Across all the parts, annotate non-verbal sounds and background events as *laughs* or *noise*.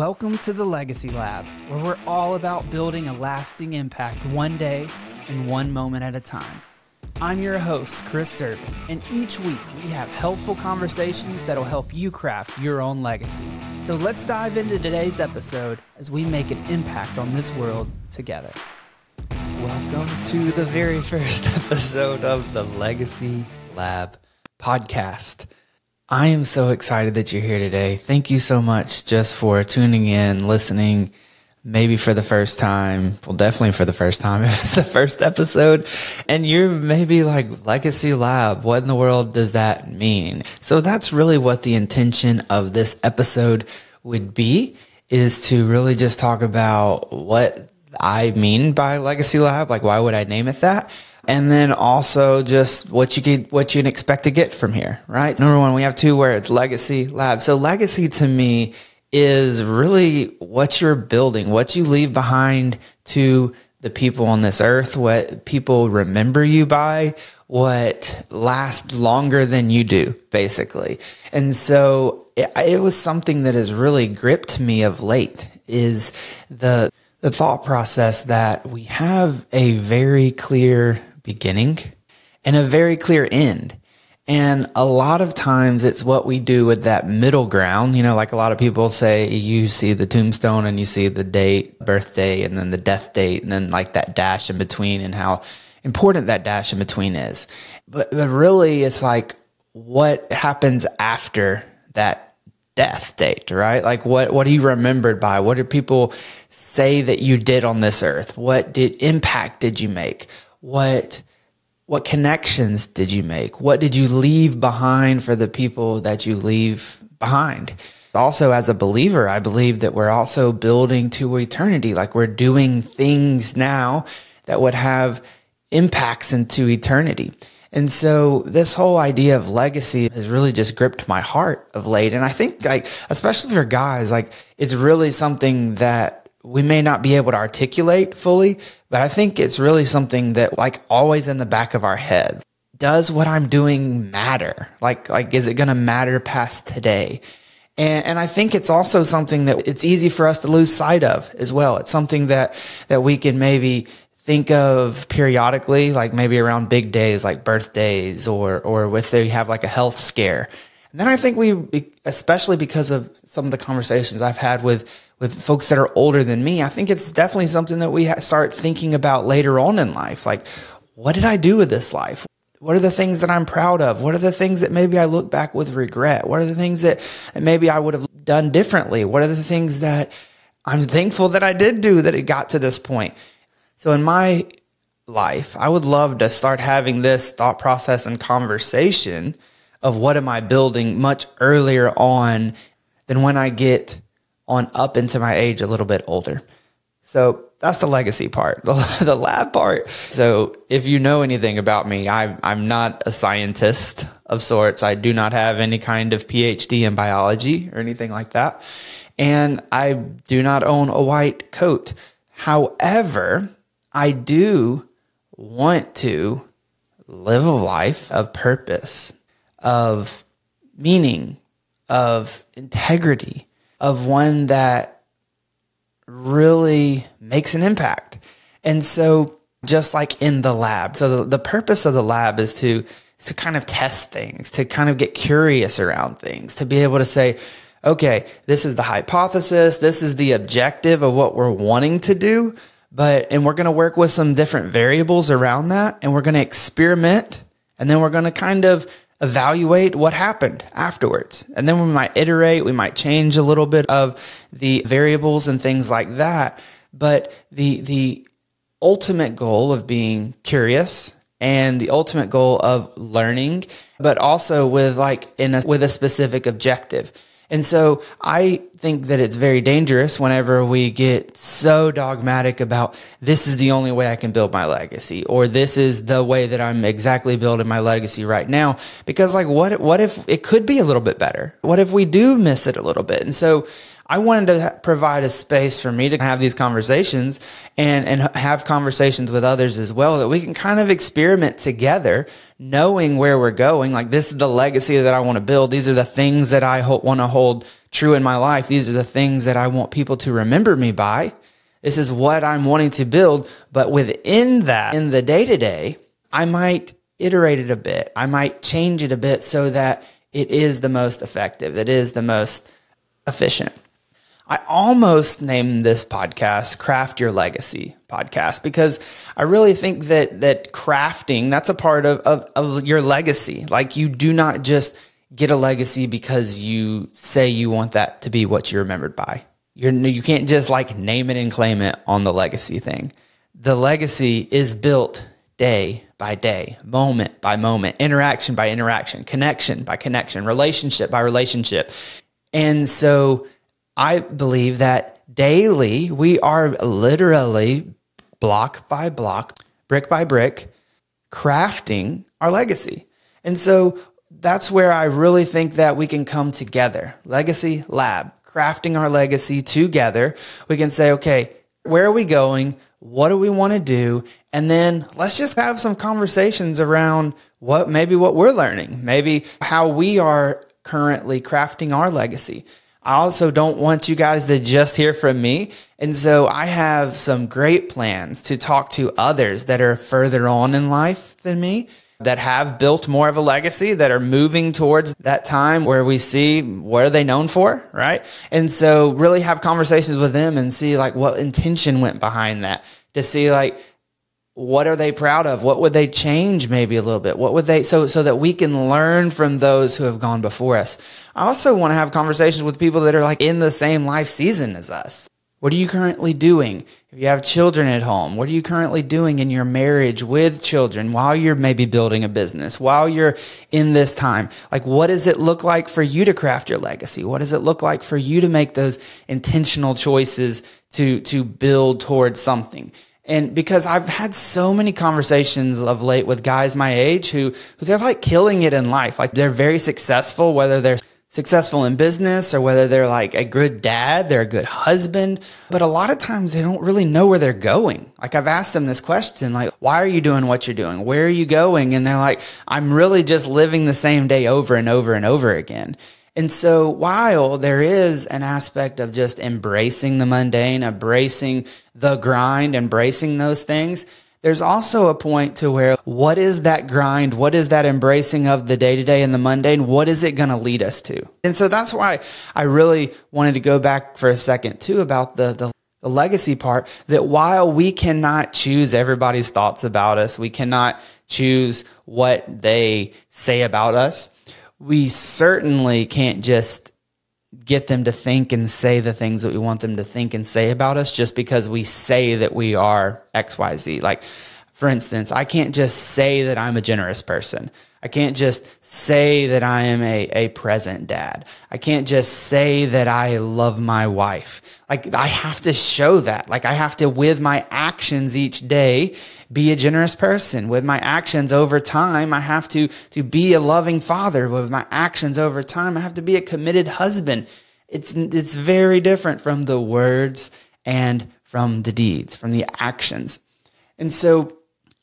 Welcome to the Legacy Lab, where we're all about building a lasting impact one day and one moment at a time. I'm your host, Chris Sirven, and each week we have helpful conversations that'll help you craft your own legacy. So let's dive into today's episode as we make an impact on this world together. Welcome to the very *laughs* first episode of the Legacy Lab podcast. I am so excited that you're here today. Thank you so much just for tuning in, listening, maybe for the first time. Well, definitely for the first time *laughs* if it's the first episode. And you're maybe like Legacy Lab. What in the world does that mean? So that's really what the intention of this episode would be is to really just talk about what I mean by Legacy Lab. Like, why would I name it that? And then also just what you get, what you can expect to get from here, right? Number one, we have two words, legacy lab. So legacy to me is really what you're building, what you leave behind to the people on this earth, what people remember you by, what lasts longer than you do, basically. And so it, it was something that has really gripped me of late is the the thought process that we have a very clear beginning and a very clear end. And a lot of times it's what we do with that middle ground. You know, like a lot of people say, you see the tombstone and you see the date, birthday, and then the death date, and then like that dash in between and how important that dash in between is. But, but really, it's like what happens after that death date, right? Like what, what are you remembered by? What do people say that you did on this earth? What did impact did you make? What what connections did you make? What did you leave behind for the people that you leave behind? Also, as a believer, I believe that we're also building to eternity. Like we're doing things now that would have impacts into eternity. And so this whole idea of legacy has really just gripped my heart of late. And I think like, especially for guys, like it's really something that we may not be able to articulate fully, but I think it's really something that like always in the back of our head. Does what I'm doing matter? Like, like, is it going to matter past today? And, and I think it's also something that it's easy for us to lose sight of as well. It's something that, that we can maybe think of periodically, like maybe around big days, like birthdays or, or if they have like a health scare. And then I think we, especially because of some of the conversations I've had with with folks that are older than me, I think it's definitely something that we start thinking about later on in life. Like, what did I do with this life? What are the things that I'm proud of? What are the things that maybe I look back with regret? What are the things that, maybe I would have done differently? What are the things that I'm thankful that I did do that it got to this point? So in my life, I would love to start having this thought process and conversation of what am I building much earlier on than when I get on up into my age a little bit older. So that's the legacy part, the, *laughs* the lab part. So if you know anything about me, I, I'm not a scientist of sorts. I do not have any kind of PhD in biology or anything like that. And I do not own a white coat. However, I do want to live a life of purpose, of meaning, of integrity, of one that really makes an impact. And so, just like in the lab, so the, the purpose of the lab is to to kind of test things, to kind of get curious around things, to be able to say, okay, this is the hypothesis, this is the objective of what we're wanting to do, but and we're going to work with some different variables around that, and we're going to experiment, and then we're going to kind of evaluate what happened afterwards. And then we might iterate, we might change a little bit of the variables and things like that. But the, the ultimate goal of being curious and the ultimate goal of learning, but also with like in a, with a specific objective. And so I think that it's very dangerous whenever we get so dogmatic about this is the only way I can build my legacy or this is the way that I'm exactly building my legacy right now because like what what if it could be a little bit better? What if we do miss it a little bit? And so I wanted to provide a space for me to have these conversations and, and have conversations with others as well that we can kind of experiment together, knowing where we're going. Like, this is the legacy that I want to build. These are the things that I ho- want to hold true in my life. These are the things that I want people to remember me by. This is what I'm wanting to build. But within that, in the day to day, I might iterate it a bit. I might change it a bit so that it is the most effective. It is the most efficient. I almost named this podcast Craft Your Legacy podcast because I really think that that crafting, that's a part of, of, of your legacy. Like you do not just get a legacy because you say you want that to be what you're remembered by. You're, you can't just like name it and claim it on the legacy thing. The legacy is built day by day, moment by moment, interaction by interaction, connection by connection, relationship by relationship. And so I believe that daily we are literally block by block, brick by brick, crafting our legacy. And so that's where I really think that we can come together. Legacy Lab, crafting our legacy together. We can say, okay, where are we going? What do we want to do? And then let's just have some conversations around what maybe what we're learning, maybe how we are currently crafting our legacy. I also don't want you guys to just hear from me. And so I have some great plans to talk to others that are further on in life than me, that have built more of a legacy, that are moving towards that time where we see what are they known for, right? And so really have conversations with them and see like what intention went behind that to see like what are they proud of? What would they change maybe a little bit? What would they so so that we can learn from those who have gone before us. I also want to have conversations with people that are like in the same life season as us. What are you currently doing? If you have children at home what are you currently doing in your marriage with children while you're maybe building a business while you're in this time? Like what does it look like for you to craft your legacy? What does it look like for you to make those intentional choices to to build towards something and because I've had so many conversations of late with guys my age who, who they're like killing it in life. Like they're very successful, whether they're successful in business or whether they're like a good dad, they're a good husband. But a lot of times they don't really know where they're going. Like I've asked them this question, like, why are you doing what you're doing? Where are you going? And they're like, I'm really just living the same day over and over and over again. And so while there is an aspect of just embracing the mundane, embracing the grind, embracing those things, there's also a point to where what is that grind? What is that embracing of the day to day and the mundane? What is it going to lead us to? And so that's why I really wanted to go back for a second too about the, the, the legacy part that while we cannot choose everybody's thoughts about us, we cannot choose what they say about us we certainly can't just get them to think and say the things that we want them to think and say about us just because we say that we are XYZ. Like, for instance, I can't just say that I'm a generous person. I can't just say that I am a, a present dad. I can't just say that I love my wife. Like, I have to show that. Like, I have to, with my actions each day, be a generous person. With my actions over time, I have to, to be a loving father. With my actions over time, I have to be a committed husband. It's, it's very different from the words and from the deeds, from the actions. And so,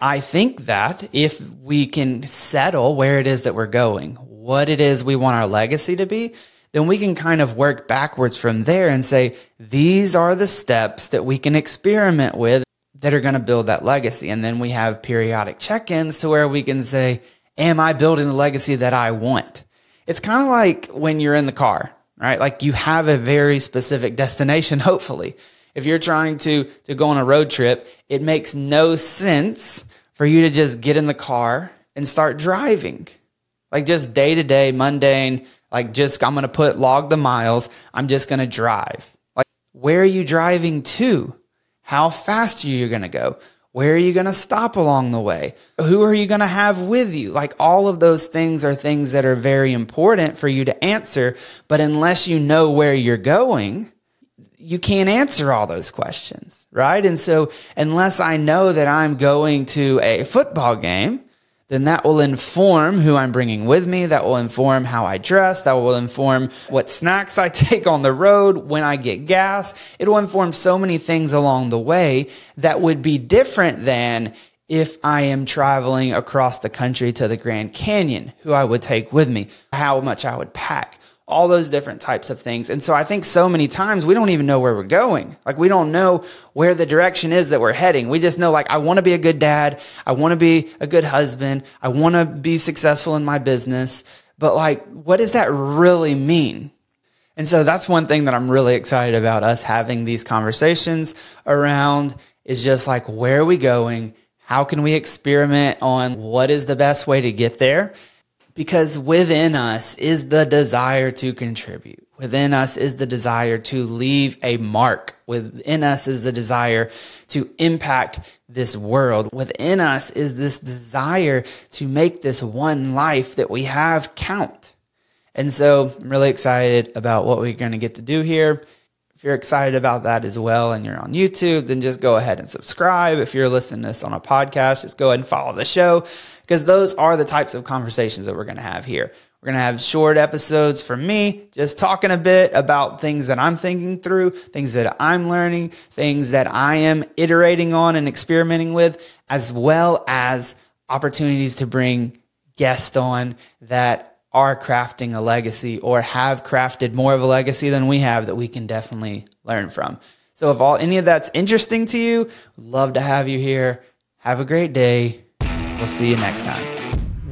I think that if we can settle where it is that we're going, what it is we want our legacy to be, then we can kind of work backwards from there and say, these are the steps that we can experiment with that are going to build that legacy. And then we have periodic check ins to where we can say, am I building the legacy that I want? It's kind of like when you're in the car, right? Like you have a very specific destination, *laughs* hopefully. If you're trying to, to go on a road trip, it makes no sense for you to just get in the car and start driving. Like just day to day, mundane, like just I'm going to put log the miles. I'm just going to drive. Like where are you driving to? How fast are you going to go? Where are you going to stop along the way? Who are you going to have with you? Like all of those things are things that are very important for you to answer. But unless you know where you're going, you can't answer all those questions, right? And so, unless I know that I'm going to a football game, then that will inform who I'm bringing with me. That will inform how I dress. That will inform what snacks I *laughs* take on the road when I get gas. It will inform so many things along the way that would be different than if I am traveling across the country to the Grand Canyon, who I would take with me, how much I would pack all those different types of things. And so I think so many times we don't even know where we're going. Like we don't know where the direction is that we're heading. We just know like I want to be a good dad, I want to be a good husband, I want to be successful in my business. But like what does that really mean? And so that's one thing that I'm really excited about us having these conversations around is just like where are we going? How can we experiment on what is the best way to get there? Because within us is the desire to contribute. Within us is the desire to leave a mark. Within us is the desire to impact this world. Within us is this desire to make this one life that we have count. And so I'm really excited about what we're going to get to do here. If you're excited about that as well and you're on YouTube, then just go ahead and subscribe. If you're listening to this on a podcast, just go ahead and follow the show because those are the types of conversations that we're going to have here. We're going to have short episodes from me, just talking a bit about things that I'm thinking through, things that I'm learning, things that I am iterating on and experimenting with, as well as opportunities to bring guests on that are crafting a legacy or have crafted more of a legacy than we have that we can definitely learn from. So if all any of that's interesting to you, love to have you here. Have a great day. We'll see you next time.